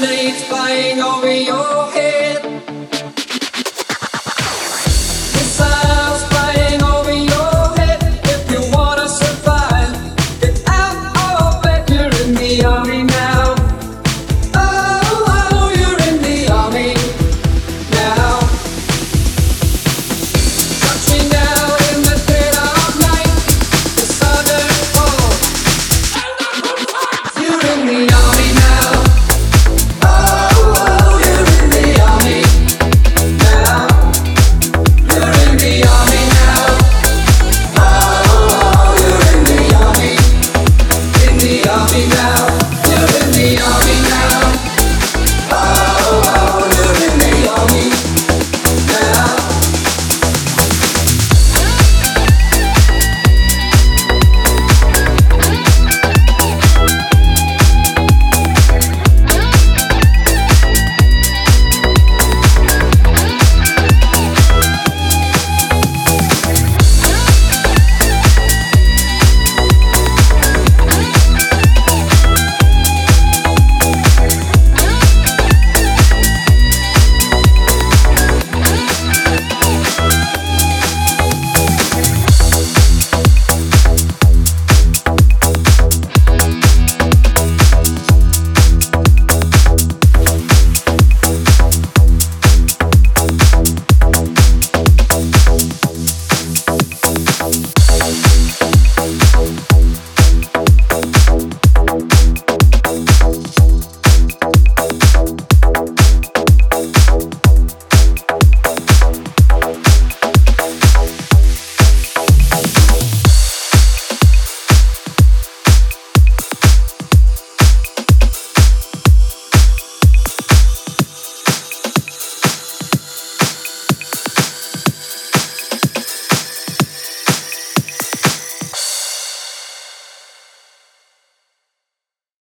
nights flying over your head. see of me now.